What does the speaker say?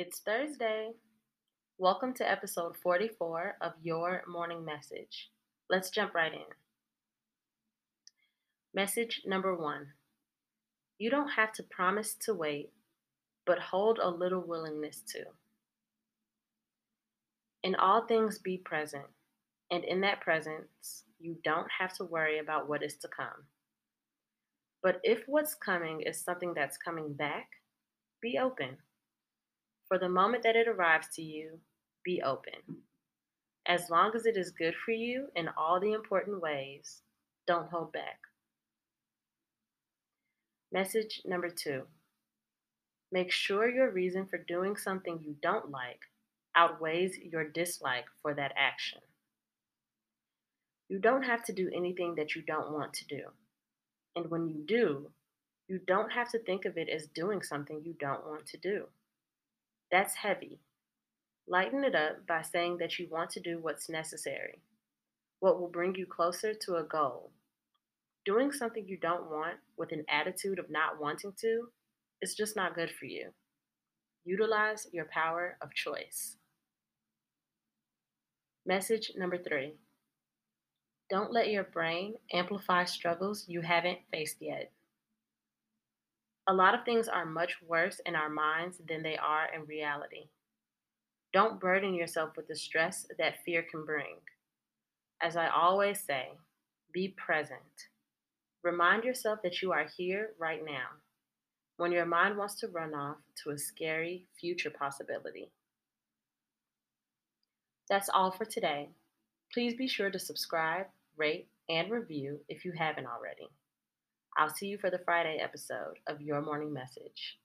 It's Thursday. Welcome to episode 44 of Your Morning Message. Let's jump right in. Message number one You don't have to promise to wait, but hold a little willingness to. In all things, be present, and in that presence, you don't have to worry about what is to come. But if what's coming is something that's coming back, be open. For the moment that it arrives to you, be open. As long as it is good for you in all the important ways, don't hold back. Message number two make sure your reason for doing something you don't like outweighs your dislike for that action. You don't have to do anything that you don't want to do. And when you do, you don't have to think of it as doing something you don't want to do. That's heavy. Lighten it up by saying that you want to do what's necessary, what will bring you closer to a goal. Doing something you don't want with an attitude of not wanting to is just not good for you. Utilize your power of choice. Message number three don't let your brain amplify struggles you haven't faced yet. A lot of things are much worse in our minds than they are in reality. Don't burden yourself with the stress that fear can bring. As I always say, be present. Remind yourself that you are here right now when your mind wants to run off to a scary future possibility. That's all for today. Please be sure to subscribe rate, and review if you haven't already. I'll see you for the Friday episode of Your Morning Message.